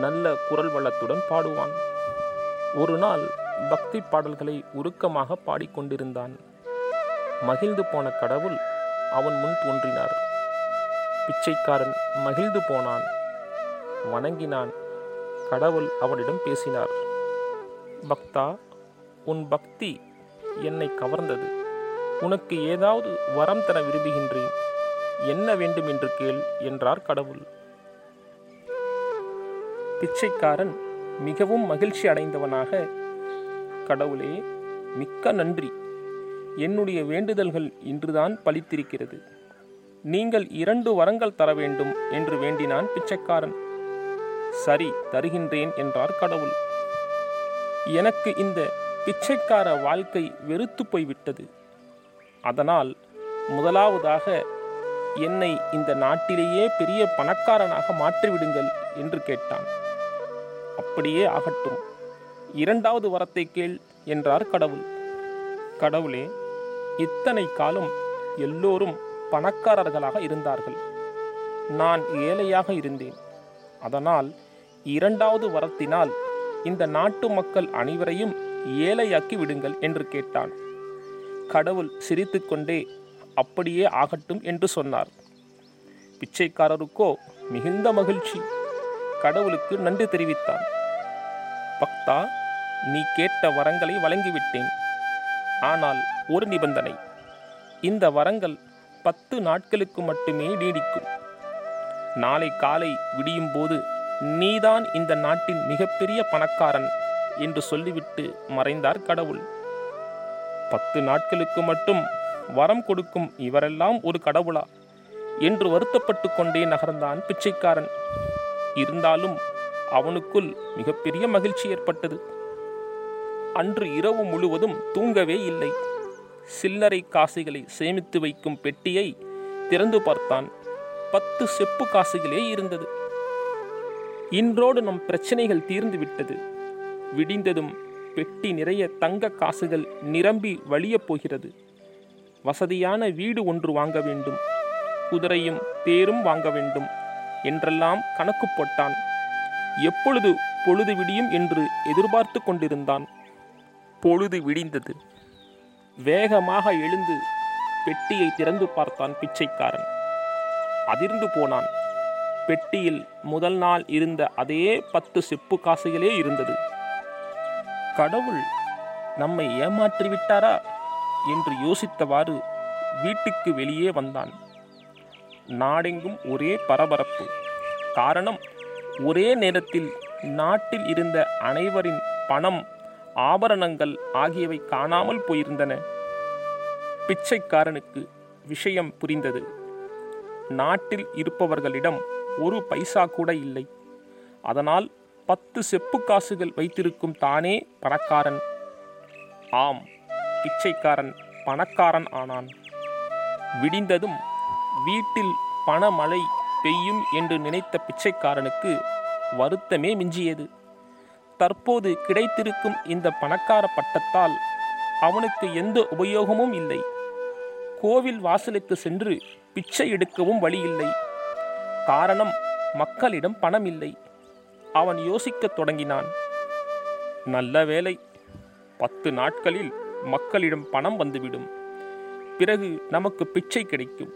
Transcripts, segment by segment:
நல்ல குரல் வளத்துடன் பாடுவான். ஒரு நாள் பக்தி பாடல்களை உருக்கமாக பாடிக்கொண்டிருந்தான். மகிழ்ந்து போன கடவுள் அவன் முன் தோன்றினார். பிச்சைக்காரன் மகிழ்ந்து போனான். வணங்கினான். கடவுள் அவனிடம் பேசினார். பக்தா உன் பக்தி என்னை கவர்ந்தது. உனக்கு ஏதாவது வரம் தர விரும்புகின்றேன். என்ன வேண்டும் என்று கேள் என்றார் கடவுள். பிச்சைக்காரன் மிகவும் மகிழ்ச்சி அடைந்தவனாக கடவுளே மிக்க நன்றி. என்னுடைய வேண்டுதல்கள் இன்றுதான் பலித்திருக்கிறது. நீங்கள் இரண்டு வரங்கள் தர வேண்டும் என்று வேண்டினான் பிச்சைக்காரன். சரி தருகின்றேன் என்றார் கடவுள். எனக்கு இந்த பிச்சைக்கார வாழ்க்கை வெறுத்து போய்விட்டது. அதனால் முதலாவதாக என்னை இந்த நாட்டிலேயே பெரிய பணக்காரனாக மாற்றிவிடுங்கள் என்று கேட்டான். அப்படியே ஆகட்டும் இரண்டாவது வரத்தை கேள் என்றார் கடவுள். கடவுளே இத்தனை காலம் எல்லோரும் பணக்காரர்களாக இருந்தார்கள். நான் ஏழையாக இருந்தேன். அதனால் இரண்டாவது வரத்தினால் இந்த நாட்டு மக்கள் அனைவரையும் ஏழையாக்கி விடுங்கள் என்று கேட்டான். கடவுள் சிரித்துக்கொண்டே அப்படியே ஆகட்டும் என்று சொன்னார். பிச்சைக்காரருக்கோ மிகுந்த மகிழ்ச்சி. கடவுளுக்கு நன்றி தெரிவித்தான். பக்தா நீ கேட்ட வரங்களை வழங்கிவிட்டேன். ஆனால் ஒரு நிபந்தனை இந்த வரங்கள் பத்து நாட்களுக்கு மட்டுமே நீடிக்கும். நாளை காலை விடியும் போது நீதான் இந்த நாட்டின் மிகப்பெரிய பணக்காரன் என்று சொல்லிவிட்டு மறைந்தார் கடவுள். பத்து நாட்களுக்கு மட்டும் வரம் கொடுக்கும் இவரெல்லாம் ஒரு கடவுளா? என்று வருத்தப்பட்டு கொண்டே நகர்ந்தான் பிச்சைக்காரன். இருந்தாலும் அவனுக்குள் மிகப்பெரிய மகிழ்ச்சி ஏற்பட்டது. அன்று இரவு முழுவதும் தூங்கவே இல்லை. சில்லறை காசுகளை சேமித்து வைக்கும் பெட்டியை திறந்து பார்த்தான். பத்து செப்பு காசுகளே இருந்தது. இன்றோடு நம் பிரச்சனைகள் தீர்ந்து விட்டது. விடிந்ததும் பெட்டி நிறைய தங்க காசுகள் நிரம்பி வழியப் போகிறது. வசதியான வீடு ஒன்று வாங்க வேண்டும். குதிரையும் தேரும் வாங்க வேண்டும். என்றெல்லாம் கணக்கு போட்டான். எப்பொழுது பொழுது விடியும் என்று எதிர்பார்த்து கொண்டிருந்தான். பொழுது விடிந்தது. வேகமாக எழுந்து பெட்டியை திறந்து பார்த்தான் பிச்சைக்காரன். அதிர்ந்து போனான். பெட்டியில் முதல் நாள் இருந்த அதே பத்து செப்பு காசுகளே இருந்தது. கடவுள் நம்மை ஏமாற்றி விட்டாரா என்று யோசித்தவாறு வீட்டுக்கு வெளியே வந்தான். நாடெங்கும் ஒரே பரபரப்பு. காரணம் ஒரே நேரத்தில் நாட்டில் இருந்த அனைவரின் பணம் ஆபரணங்கள் ஆகியவை காணாமல் போயிருந்தன. பிச்சைக்காரனுக்கு விஷயம் புரிந்தது. நாட்டில் இருப்பவர்களிடம் ஒரு பைசா கூட இல்லை. அதனால் பத்து செப்பு காசுகள் வைத்திருக்கும் தானே பணக்காரன். ஆம் பிச்சைக்காரன் பணக்காரன் ஆனான். விடிந்ததும் வீட்டில் பணமழை பெய்யும் என்று நினைத்த பிச்சைக்காரனுக்கு வருத்தமே மிஞ்சியது. தற்போது கிடைத்திருக்கும் இந்த பணக்கார பட்டத்தால் அவனுக்கு எந்த உபயோகமும் இல்லை. கோவில் வாசலுக்கு சென்று பிச்சை எடுக்கவும் வழி இல்லை காரணம் மக்களிடம் பணம் இல்லை அவன் யோசிக்கத் தொடங்கினான். நல்ல வேலை பத்து நாட்களில் மக்களிடம் பணம் வந்துவிடும். பிறகு நமக்கு பிச்சை கிடைக்கும்.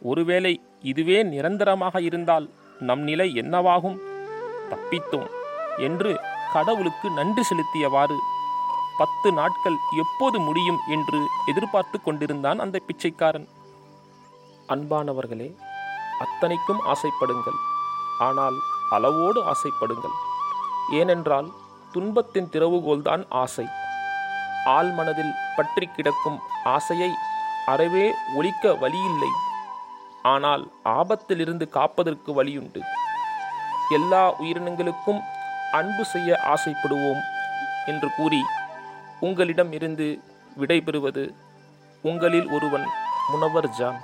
ஒருவேளை இதுவே நிரந்தரமாக இருந்தால் நம் நிலை என்னவாகும்? தப்பித்தோம் என்று கடவுளுக்கு நன்றி செலுத்தியவாறு பத்து நாட்கள் எப்போது முடியும் என்று எதிர்பார்த்து கொண்டிருந்தான் அந்த பிச்சைக்காரன். அன்பானவர்களே அத்தனைக்கும் ஆசைப்படுங்கள். ஆனால் அளவோடு ஆசைப்படுங்கள். ஏனென்றால் துன்பத்தின் திறவுகோல்தான் ஆசை. ஆள் மனதில் பற்றி கிடக்கும் ஆசையை அறவே ஒழிக்க வழியில்லை. ஆனால் ஆபத்திலிருந்து காப்பதற்கு வழியுண்டு. எல்லா உயிரினங்களுக்கும் அன்பு செய்ய ஆசைப்படுவோம் என்று கூறி உங்களிடம் இருந்து விடைபெறுவது உங்களில் ஒருவன் முனவர் ஜான்.